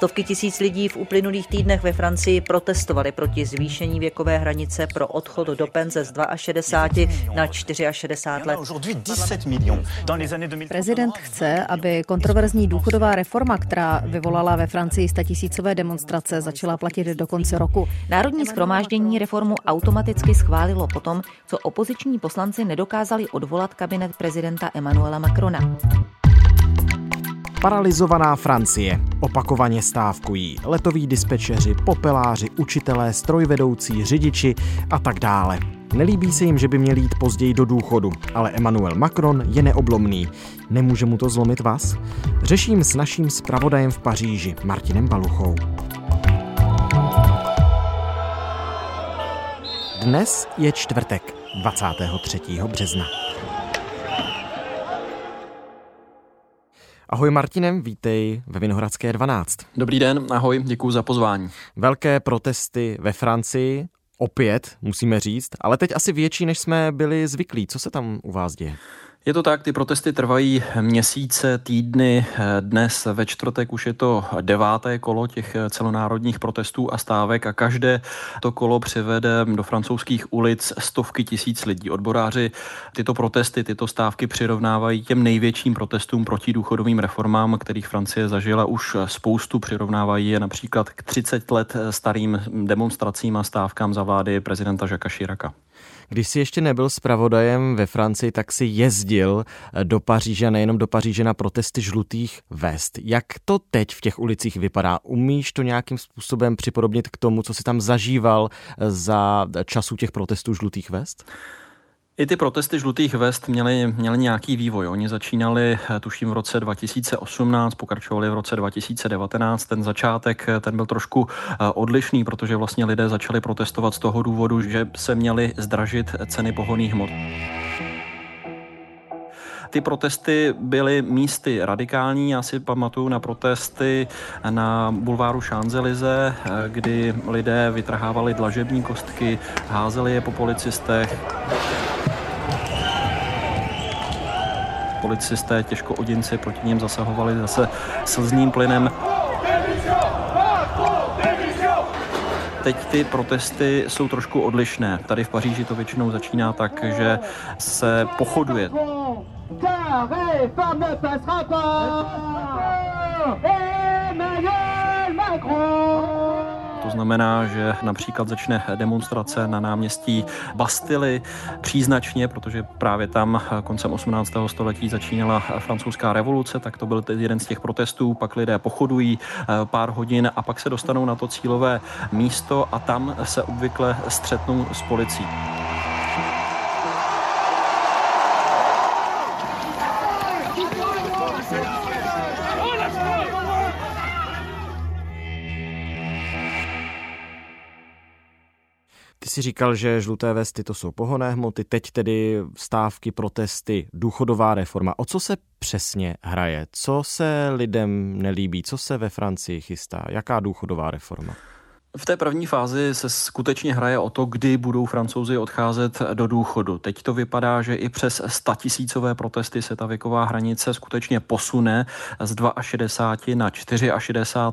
Stovky tisíc lidí v uplynulých týdnech ve Francii protestovali proti zvýšení věkové hranice pro odchod do penze z 62 na 64 let. Prezident chce, aby kontroverzní důchodová reforma, která vyvolala ve Francii statisícové demonstrace, začala platit do konce roku. Národní schromáždění reformu automaticky schválilo potom, co opoziční poslanci nedokázali odvolat kabinet prezidenta Emmanuela Macrona. Paralizovaná Francie. Opakovaně stávkují letoví dispečeři, popeláři, učitelé, strojvedoucí, řidiči a tak dále. Nelíbí se jim, že by měli jít později do důchodu, ale Emmanuel Macron je neoblomný. Nemůže mu to zlomit vás? Řeším s naším zpravodajem v Paříži, Martinem Baluchou. Dnes je čtvrtek, 23. března. Ahoj Martinem, vítej ve Vinohradské 12. Dobrý den, ahoj, děkuji za pozvání. Velké protesty ve Francii, opět musíme říct, ale teď asi větší, než jsme byli zvyklí. Co se tam u vás děje? Je to tak, ty protesty trvají měsíce, týdny. Dnes ve čtvrtek už je to deváté kolo těch celonárodních protestů a stávek a každé to kolo přivede do francouzských ulic stovky tisíc lidí. Odboráři tyto protesty, tyto stávky přirovnávají těm největším protestům proti důchodovým reformám, kterých Francie zažila už spoustu. Přirovnávají je například k 30 let starým demonstracím a stávkám za vlády prezidenta Jacques Chiraca. Když jsi ještě nebyl zpravodajem ve Francii, tak si jezdil eh, do Paříže, nejenom do Paříže na protesty žlutých vest. Jak to teď v těch ulicích vypadá? Umíš to nějakým způsobem připodobnit k tomu, co si tam zažíval eh, za času těch protestů žlutých vest? I ty protesty žlutých vest měly, měly nějaký vývoj. Oni začínali, eh, tuším, v roce 2018, pokračovali v roce 2019. Ten začátek, eh, ten byl trošku eh, odlišný, protože vlastně lidé začali protestovat z toho důvodu, že se měly zdražit ceny pohoných hmot. Ty protesty byly místy radikální. Já si pamatuju na protesty na bulváru Champs-Élysées, kdy lidé vytrhávali dlažební kostky, házeli je po policistech. Policisté, těžko odinci proti ním zasahovali zase slzným plynem. Teď ty protesty jsou trošku odlišné. Tady v Paříži to většinou začíná tak, že se pochoduje. Macron! Znamená, že například začne demonstrace na náměstí Bastily příznačně, protože právě tam koncem 18. století začínala francouzská revoluce, tak to byl jeden z těch protestů, pak lidé pochodují eh, pár hodin a pak se dostanou na to cílové místo a tam se obvykle střetnou s policií. Si říkal, že žluté vesty to jsou pohonné hmoty, teď tedy stávky, protesty, důchodová reforma. O co se přesně hraje? Co se lidem nelíbí? Co se ve Francii chystá? Jaká důchodová reforma? V té první fázi se skutečně hraje o to, kdy budou francouzi odcházet do důchodu. Teď to vypadá, že i přes statisícové protesty se ta věková hranice skutečně posune z 62 na 64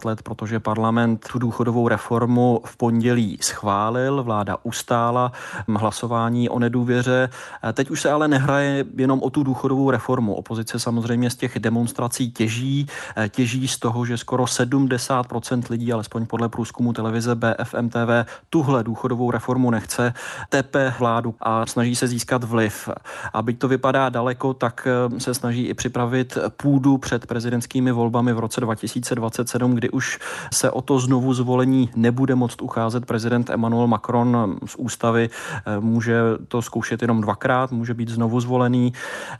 let, protože parlament tu důchodovou reformu v pondělí schválil, vláda ustála hlasování o nedůvěře. Teď už se ale nehraje jenom o tu důchodovou reformu. Opozice samozřejmě z těch demonstrací těží, těží z toho, že skoro 70% lidí, alespoň podle průzkumu televize, televize BFM TV tuhle důchodovou reformu nechce, tepe vládu a snaží se získat vliv. A byť to vypadá daleko, tak eh, se snaží i připravit půdu před prezidentskými volbami v roce 2027, kdy už se o to znovu zvolení nebude moct ucházet prezident Emmanuel Macron z ústavy. Eh, může to zkoušet jenom dvakrát, může být znovu zvolený.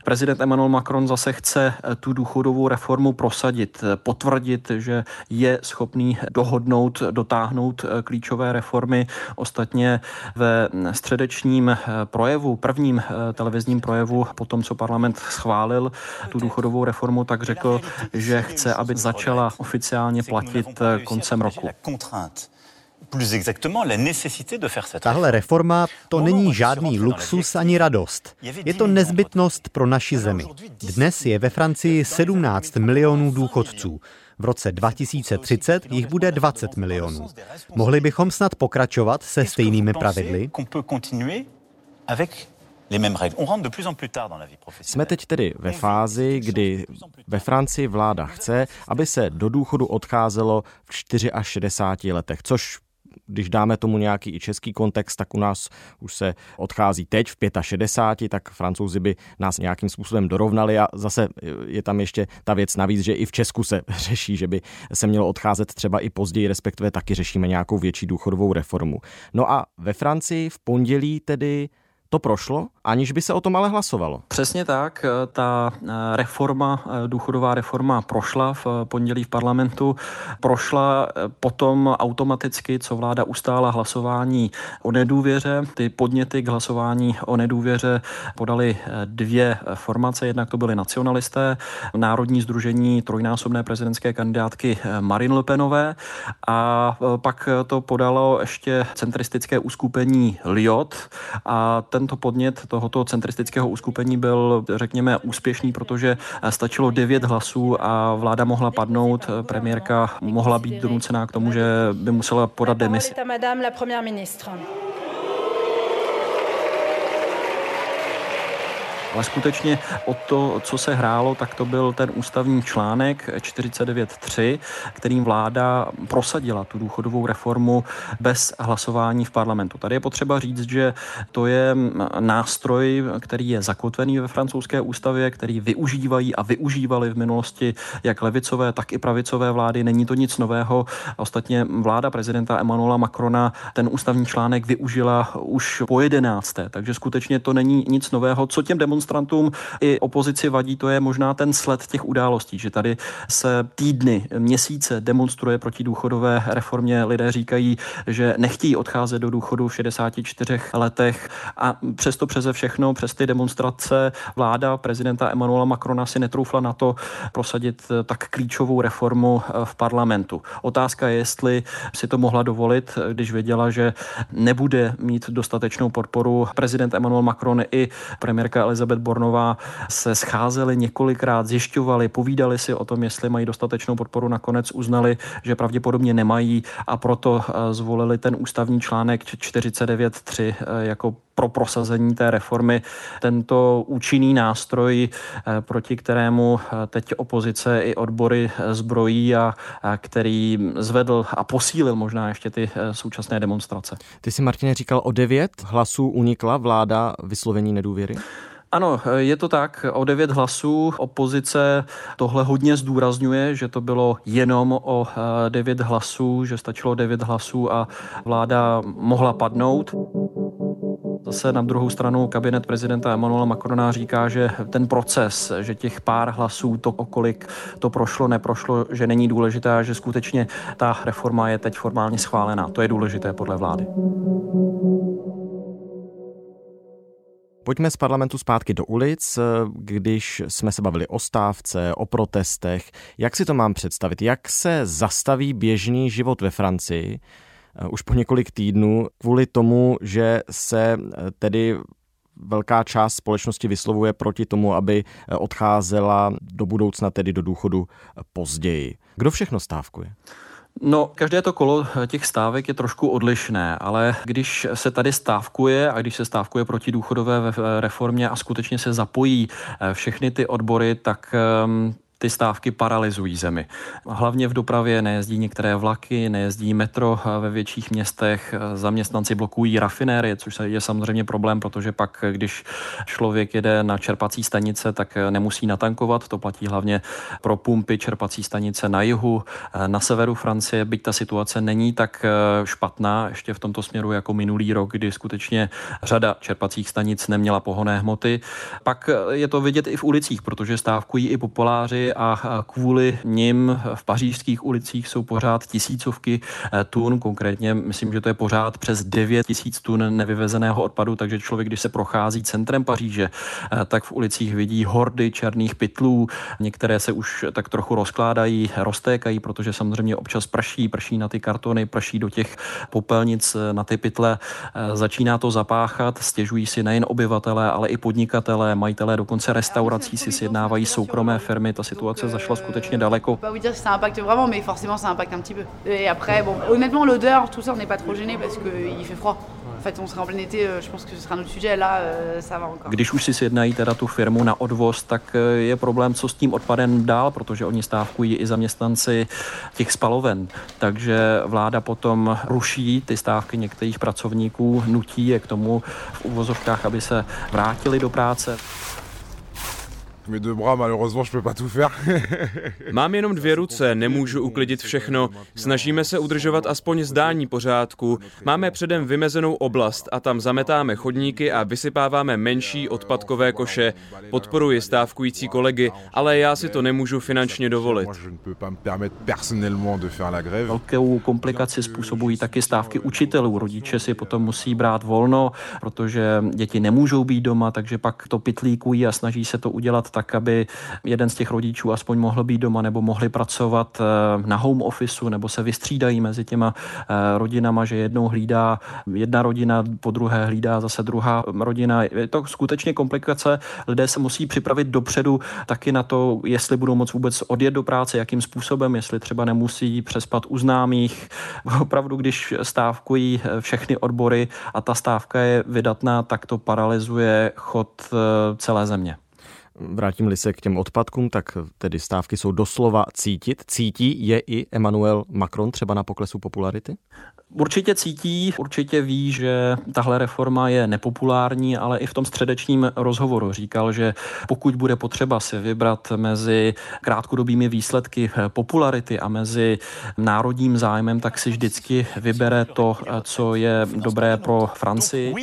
Prezident Emmanuel Macron zase chce eh, tu důchodovou reformu prosadit, potvrdit, že je schopný dohodnout, dotáhnout dosáhnout klíčové reformy. Ostatně ve středečním projevu, prvním televizním projevu, po tom, co parlament schválil tu důchodovou reformu, tak řekl, že chce, aby začala oficiálně platit koncem roku. Tahle reforma to není žádný luxus ani radost. Je to nezbytnost pro naši zemi. Dnes je ve Francii 17 milionů důchodců. V roce 2030 jich bude 20 milionů. Mohli bychom snad pokračovat se stejnými pravidly? Jsme teď tedy ve fázi, kdy ve Francii vláda chce, aby se do důchodu odcházelo v 64 letech, což když dáme tomu nějaký i český kontext, tak u nás už se odchází teď v 65, tak francouzi by nás nějakým způsobem dorovnali a zase je tam ještě ta věc navíc, že i v Česku se řeší, že by se mělo odcházet třeba i později, respektive taky řešíme nějakou větší důchodovou reformu. No a ve Francii v pondělí tedy to prošlo, aniž by se o tom ale hlasovalo. Přesně tak. Ta eh, reforma, eh, důchodová reforma prošla v eh, pondělí v parlamentu. Prošla potom automaticky, co vláda ustála hlasování o nedůvěře. Ty podněty k hlasování o nedůvěře podali dvě formace. Jednak to byly nacionalisté, Národní združení trojnásobné prezidentské kandidátky Marine Le Penové a pak to podalo ještě centristické uskupení Liot a ten tento podnět tohoto centristického uskupení byl, řekněme, úspěšný, protože stačilo devět hlasů a vláda mohla padnout, premiérka mohla být donucená k tomu, že by musela podat demisi. Ale skutečně o to, co se hrálo, tak to byl ten ústavní článek 49.3, kterým vláda prosadila tu důchodovou reformu bez hlasování v parlamentu. Tady je potřeba říct, že to je nástroj, který je zakotvený ve francouzské ústavě, který využívají a využívali v minulosti jak levicové, tak i pravicové vlády. Není to nic nového. Ostatně vláda prezidenta Emmanuela Macrona ten ústavní článek využila už po jedenácté, takže skutečně to není nic nového. Co těm demonstrantům demonstrantům i opozici vadí, to je možná ten sled těch událostí, že tady se týdny, měsíce demonstruje proti důchodové reformě. Lidé říkají, že nechtějí odcházet do důchodu v 64 letech a přesto přeze všechno, přes ty demonstrace vláda prezidenta Emmanuela Macrona si netroufla na to prosadit tak klíčovou reformu v parlamentu. Otázka je, jestli si to mohla dovolit, když věděla, že nebude mít dostatečnou podporu prezident Emmanuel Macron i premiérka Elizabeth Elizabeth Bornová se scházeli několikrát, zjišťovali, povídali si o tom, jestli mají dostatečnou podporu, nakonec uznali, že pravděpodobně nemají a proto eh, zvolili ten ústavní článek 49.3 eh, jako pro prosazení té reformy tento účinný nástroj, eh, proti kterému teď opozice i odbory zbrojí a který zvedl a posílil možná ještě ty současné demonstrace. Ty si, Martine, říkal o devět hlasů unikla vláda vyslovení nedůvěry? Ano, je to tak. O devět hlasů opozice tohle hodně zdůrazňuje, že to bylo jenom o eh, devět hlasů, že stačilo devět hlasů a vláda mohla padnout. Zase na druhou stranu kabinet prezidenta Emmanuela Macrona říká, že ten proces, že těch pár hlasů, to okolik to prošlo, neprošlo, že není důležité a že skutečně ta reforma je teď formálně schválená. To je důležité podle vlády. Pojďme z parlamentu zpátky do ulic, když jsme se bavili o stávce, o protestech. Jak si to mám představit? Jak se zastaví běžný život ve Francii eh, už po několik týdnů kvůli tomu, že se eh, tedy velká část společnosti vyslovuje proti tomu, aby eh, odcházela do budoucna, tedy do důchodu později. Kdo všechno stávkuje? No, každé to kolo těch stávek je trošku odlišné, ale když se tady stávkuje a když se stávkuje proti důchodové reformě a skutečně se zapojí eh, všechny ty odbory, tak ehm, ty stávky paralyzují zemi. Hlavně v dopravě nejezdí některé vlaky, nejezdí metro ve větších městech, zaměstnanci blokují rafinérie, což je samozřejmě problém, protože pak, když člověk jede na čerpací stanice, tak nemusí natankovat. To platí hlavně pro pumpy čerpací stanice na jihu, na severu Francie, byť ta situace není tak špatná ještě v tomto směru jako minulý rok, kdy skutečně řada čerpacích stanic neměla pohonné hmoty. Pak je to vidět i v ulicích, protože stávkují i populáři a kvůli nim v pařížských ulicích jsou pořád tisícovky tun, konkrétně myslím, že to je pořád přes 9 tisíc tun nevyvezeného odpadu, takže člověk, když se prochází centrem Paříže, tak v ulicích vidí hordy černých pytlů, některé se už tak trochu rozkládají, roztékají, protože samozřejmě občas prší, prší na ty kartony, prší do těch popelnic, na ty pytle, začíná to zapáchat, stěžují si nejen obyvatelé, ale i podnikatelé, majitelé dokonce restaurací si sjednávají soukromé firmy, ta situace zašla skutečně daleko. Když už si sjednají teda tu firmu na odvoz, tak eh, je problém, co s tím odpadem dál, protože oni stávkují i zaměstnanci těch spaloven. Takže vláda potom ruší ty stávky některých pracovníků, nutí je k tomu v uvozovkách, aby se vrátili do práce. Mám jenom dvě ruce, nemůžu uklidit všechno. Snažíme se udržovat aspoň zdání pořádku. Máme předem vymezenou oblast a tam zametáme chodníky a vysypáváme menší odpadkové koše. Podporuji stávkující kolegy, ale já si to nemůžu finančně dovolit. Velkou komplikaci způsobují taky stávky učitelů. Rodiče si potom musí brát volno, protože děti nemůžou být doma, takže pak to pitlíkují a snaží se to udělat tak, aby jeden z těch rodičů aspoň mohl být doma nebo mohli pracovat eh, na home officeu nebo se vystřídají mezi těma eh, rodinama, že jednou hlídá jedna rodina, po druhé hlídá zase druhá rodina. Je to skutečně komplikace. Lidé se musí připravit dopředu taky na to, jestli budou moc vůbec odjet do práce, jakým způsobem, jestli třeba nemusí přespat u známých. Opravdu, když stávkují eh, všechny odbory a ta stávka je vydatná, tak to paralyzuje chod celé země. Vrátím-li se k těm odpadkům, tak tedy stávky jsou doslova cítit. Cítí je i Emmanuel Macron třeba na poklesu popularity? Určitě cítí, určitě ví, že tahle reforma je nepopulární, ale i v tom středečním rozhovoru říkal, že pokud bude potřeba si vybrat mezi krátkodobými výsledky popularity a mezi národním zájmem, tak si vždycky vybere to, co je dobré pro Francii.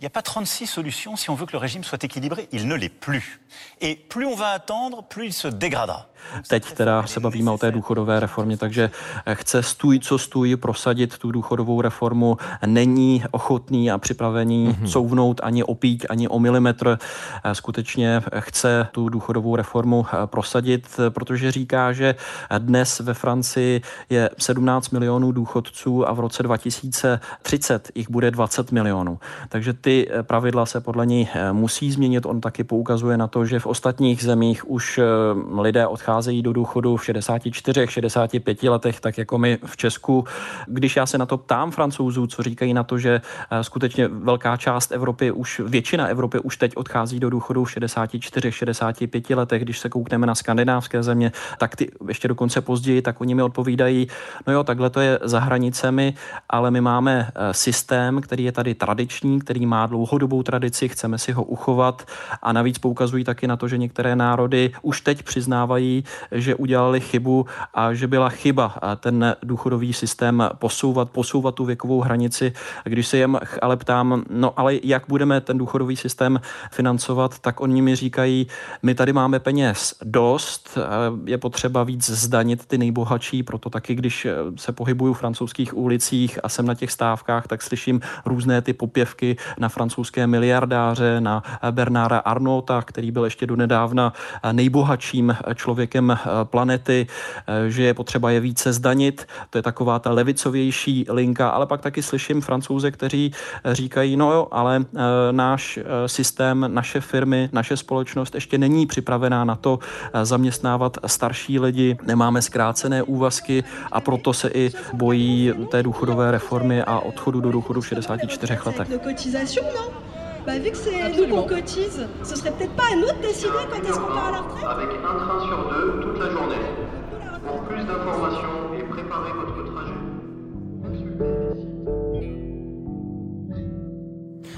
Il n'y a pas 36 solutions si on veut que le régime soit équilibré. Il ne l'est plus. Et plus on va attendre, plus il se dégradera. Teď teda se bavíme o té důchodové reformě, takže chce stůj, co stůj, prosadit tu důchodovou reformu, není ochotný a připravený mm-hmm. couvnout ani opít, ani o milimetr. Skutečně chce tu důchodovou reformu prosadit, protože říká, že dnes ve Francii je 17 milionů důchodců a v roce 2030 jich bude 20 milionů. Takže ty pravidla se podle něj musí změnit. On taky poukazuje na to, že v ostatních zemích už lidé odcházejí do důchodu v 64, 65 letech, tak jako my v Česku. Když já se na to ptám francouzů, co říkají na to, že eh, skutečně velká část Evropy, už většina Evropy už teď odchází do důchodu v 64, 65 letech, když se koukneme na skandinávské země, tak ty ještě dokonce později, tak oni mi odpovídají, no jo, takhle to je za hranicemi, ale my máme eh, systém, který je tady tradiční, který má dlouhodobou tradici, chceme si ho uchovat a navíc poukazují taky na to, že některé národy už teď přiznávají, že udělali chybu a že byla chyba ten důchodový systém posouvat, posouvat tu věkovou hranici. Když se jim ale ptám, no ale jak budeme ten důchodový systém financovat, tak oni mi říkají, my tady máme peněz dost, je potřeba víc zdanit ty nejbohatší, proto taky, když se pohybuju v francouzských ulicích a jsem na těch stávkách, tak slyším různé ty popěvky na francouzské miliardáře, na Bernára Arnota, který byl ještě donedávna nejbohatším člověkem člověkem eh, planety, eh, že je potřeba je více zdanit. To je taková ta levicovější linka, ale pak taky slyším francouze, kteří eh, říkají, no jo, ale náš systém, naše firmy, naše společnost ještě není připravená na to zaměstnávat starší lidi, nemáme zkrácené úvazky a proto se i bojí té důchodové reformy a odchodu do důchodu v 64 letech. Bah, vu que c'est nous qu'on cotise, ce serait peut-être pas à nous de décider quand est-ce qu'on part à la retraite Avec un train sur deux toute la journée. Pour plus d'informations et préparer votre trajet.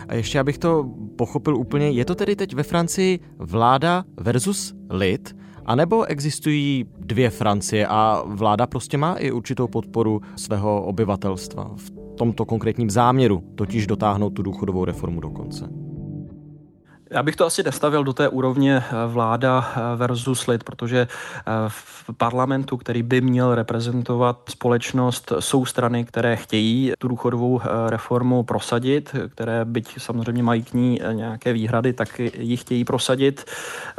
A ještě abych to pochopil úplně, je to tedy teď ve Francii vláda versus lid, anebo existují dvě Francie a vláda prostě má i určitou podporu svého obyvatelstva v tomto konkrétním záměru, totiž dotáhnout tu důchodovou reformu do konce? Já bych to asi nestavil do té úrovně vláda versus lid, protože v parlamentu, který by měl reprezentovat společnost, jsou strany, které chtějí tu důchodovou reformu prosadit, které byť samozřejmě mají k ní nějaké výhrady, tak ji chtějí prosadit.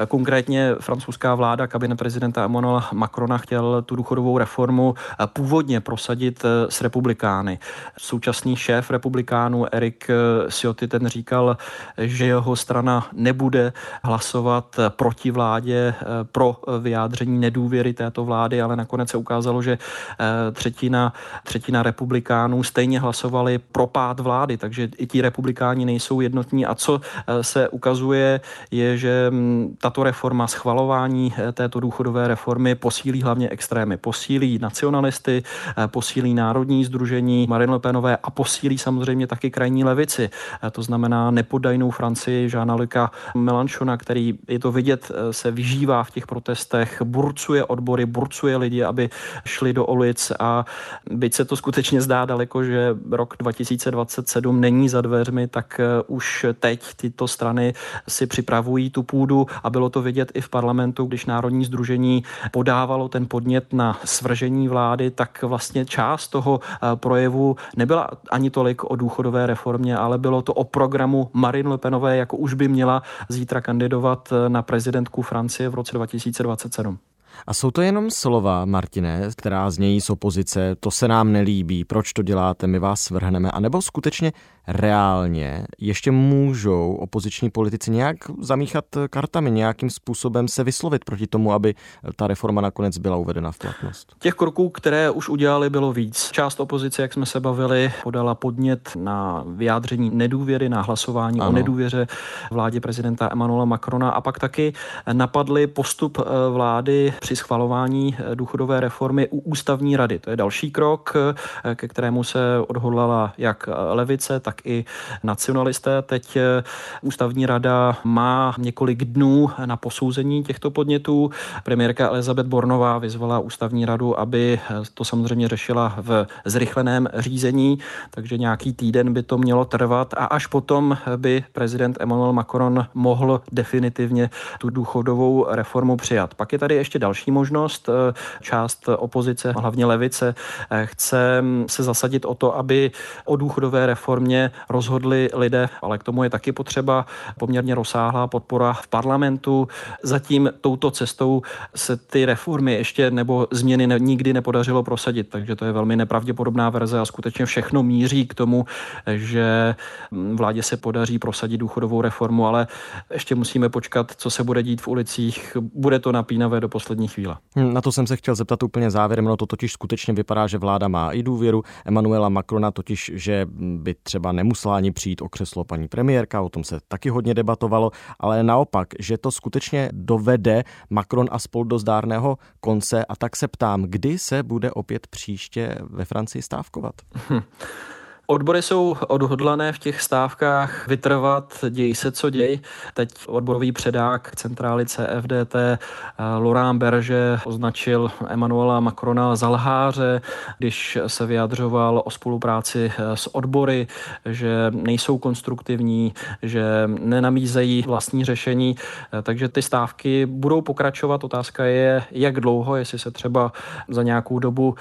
Konkrétně francouzská vláda, kabinet prezidenta Emmanuela Macrona chtěl tu důchodovou reformu původně prosadit s republikány. Současný šéf republikánů Erik Ciotti ten říkal, že jeho strana nebude hlasovat proti vládě pro vyjádření nedůvěry této vlády, ale nakonec se ukázalo, že třetina, třetina republikánů stejně hlasovali pro pád vlády, takže i ti republikáni nejsou jednotní. A co se ukazuje, je, že mm, tato reforma, schvalování této důchodové reformy posílí hlavně extrémy, posílí nacionalisty, posílí národní združení Marine Le Penové a posílí samozřejmě taky krajní levici. To znamená nepodajnou Francii Žána Luka Melanchona, který je to vidět, se vyžívá v těch protestech, burcuje odbory, burcuje lidi, aby šli do ulic a byť se to skutečně zdá daleko, že rok 2027 není za dveřmi, tak už teď tyto strany si připravují tu půdu a bylo to vidět i v parlamentu, když Národní združení podávalo ten podnět na svržení vlády, tak vlastně část toho projevu nebyla ani tolik o důchodové reformě, ale bylo to o programu Marine Le Penové, jako už by měla zítra kandidovat na prezidentku Francie v roce 2027. A jsou to jenom slova, Martine, která znějí z opozice, to se nám nelíbí, proč to děláte, my vás svrhneme, anebo skutečně reálně ještě můžou opoziční politici nějak zamíchat kartami, nějakým způsobem se vyslovit proti tomu, aby ta reforma nakonec byla uvedena v platnost? Těch kroků, které už udělali, bylo víc. Část opozice, jak jsme se bavili, podala podnět na vyjádření nedůvěry, na hlasování ano. o nedůvěře vládě prezidenta Emmanuela Macrona a pak taky napadli postup eh, vlády při schvalování eh, důchodové reformy u ústavní rady. To je další krok, eh, ke kterému se odhodlala jak levice, tak tak i nacionalisté. Teď eh, ústavní rada má několik dnů na posouzení těchto podnětů. Premiérka Elizabeth Bornová vyzvala ústavní radu, aby eh, to samozřejmě řešila v zrychleném řízení, takže nějaký týden by to mělo trvat a až potom by prezident Emmanuel Macron mohl definitivně tu důchodovou reformu přijat. Pak je tady ještě další možnost. Eh, část opozice, hlavně levice, chce mm, se zasadit o to, aby o důchodové reformě rozhodli lidé, ale k tomu je taky potřeba poměrně rozsáhlá podpora v parlamentu. Zatím touto cestou se ty reformy ještě nebo změny ne, nikdy nepodařilo prosadit, takže to je velmi nepravděpodobná verze a skutečně všechno míří k tomu, že vládě se podaří prosadit důchodovou reformu, ale ještě musíme počkat, co se bude dít v ulicích. Bude to napínavé do poslední chvíle. Hm, na to jsem se chtěl zeptat úplně závěrem, no to totiž skutečně vypadá, že vláda má i důvěru Emanuela Macrona, totiž, že by třeba nemusela ani přijít o křeslo paní premiérka, o tom se taky hodně debatovalo, ale naopak, že to skutečně dovede Macron a spol do zdárného konce a tak se ptám, kdy se bude opět příště ve Francii stávkovat? Hm. Odbory jsou odhodlané v těch stávkách vytrvat, děj se, co děj. Teď odborový předák centrály CFDT eh, Laurent Berge označil Emanuela Macrona za lháře, když se vyjadřoval o spolupráci eh, s odbory, že nejsou konstruktivní, že nenamízejí vlastní řešení, eh, takže ty stávky budou pokračovat. Otázka je, jak dlouho, jestli se třeba za nějakou dobu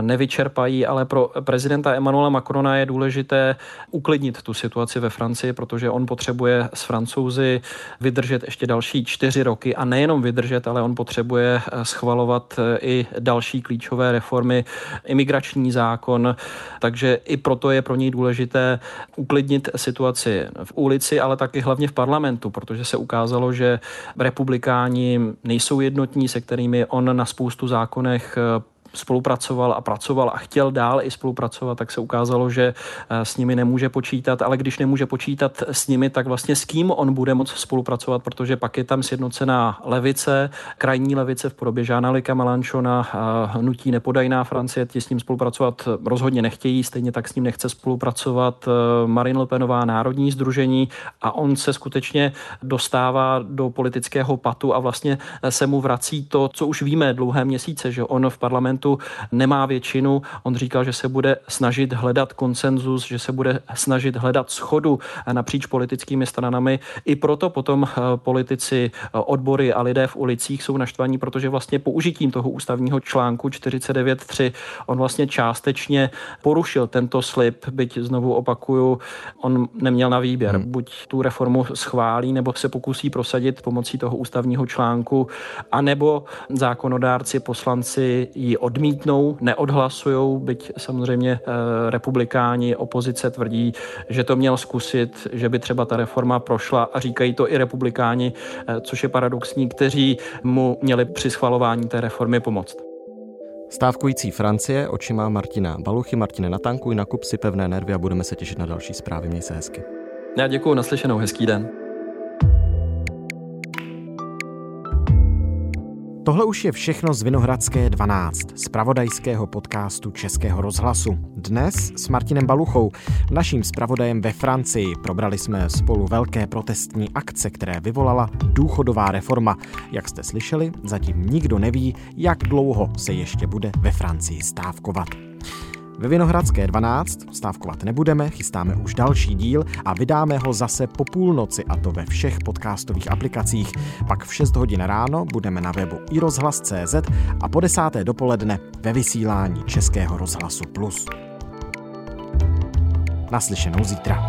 nevyčerpají, ale pro prezidenta Emanuela Macrona je důležité uklidnit tu situaci ve Francii, protože on potřebuje s francouzi vydržet ještě další čtyři roky a nejenom vydržet, ale on potřebuje eh, schvalovat eh, i další klíčové reformy, imigrační zákon, takže i proto je pro něj důležité uklidnit situaci v ulici, ale taky hlavně v parlamentu, protože se ukázalo, že republikáni nejsou jednotní, se kterými on na spoustu zákonech eh, spolupracoval a pracoval a chtěl dál i spolupracovat, tak se ukázalo, že eh, s nimi nemůže počítat, ale když nemůže počítat s nimi, tak vlastně s kým on bude moct spolupracovat, protože pak je tam sjednocená levice, krajní levice v podobě Žána Lika Malančona, hnutí nepodajná Francie, ti s ním spolupracovat rozhodně nechtějí, stejně tak s ním nechce spolupracovat eh, Marine Le Penová národní združení a on se skutečně dostává do politického patu a vlastně se mu vrací to, co už víme dlouhé měsíce, že on v parlamentu parlamentu nemá většinu. On říkal, že se bude snažit hledat konsenzus, že se bude snažit hledat schodu napříč politickými stranami. I proto potom eh, politici, eh, odbory a lidé v ulicích jsou naštvaní, protože vlastně použitím toho ústavního článku 49.3 on vlastně částečně porušil tento slib, byť znovu opakuju, on neměl na výběr. Hmm. Buď tu reformu schválí, nebo se pokusí prosadit pomocí toho ústavního článku, anebo zákonodárci, poslanci ji odmítnou, neodhlasujou, byť samozřejmě eh, republikáni, opozice tvrdí, že to měl zkusit, že by třeba ta reforma prošla a říkají to i republikáni, eh, což je paradoxní, kteří mu měli při schvalování té reformy pomoct. Stávkující Francie, očima Martina Baluchy. Martine, natankuj, nakup si pevné nervy a budeme se těšit na další zprávy. Měj se hezky. Já děkuji, naslyšenou, hezký den. Tohle už je všechno z Vinohradské 12, z pravodajského podcastu Českého rozhlasu. Dnes s Martinem Baluchou, naším zpravodajem ve Francii, probrali jsme spolu velké protestní akce, které vyvolala důchodová reforma. Jak jste slyšeli, zatím nikdo neví, jak dlouho se ještě bude ve Francii stávkovat. Ve Vinohradské 12 stávkovat nebudeme, chystáme už další díl a vydáme ho zase po půlnoci a to ve všech podcastových aplikacích. Pak v 6 hodin ráno budeme na webu iRozhlas.cz a po desáté dopoledne ve vysílání Českého rozhlasu Plus. Naslyšenou zítra.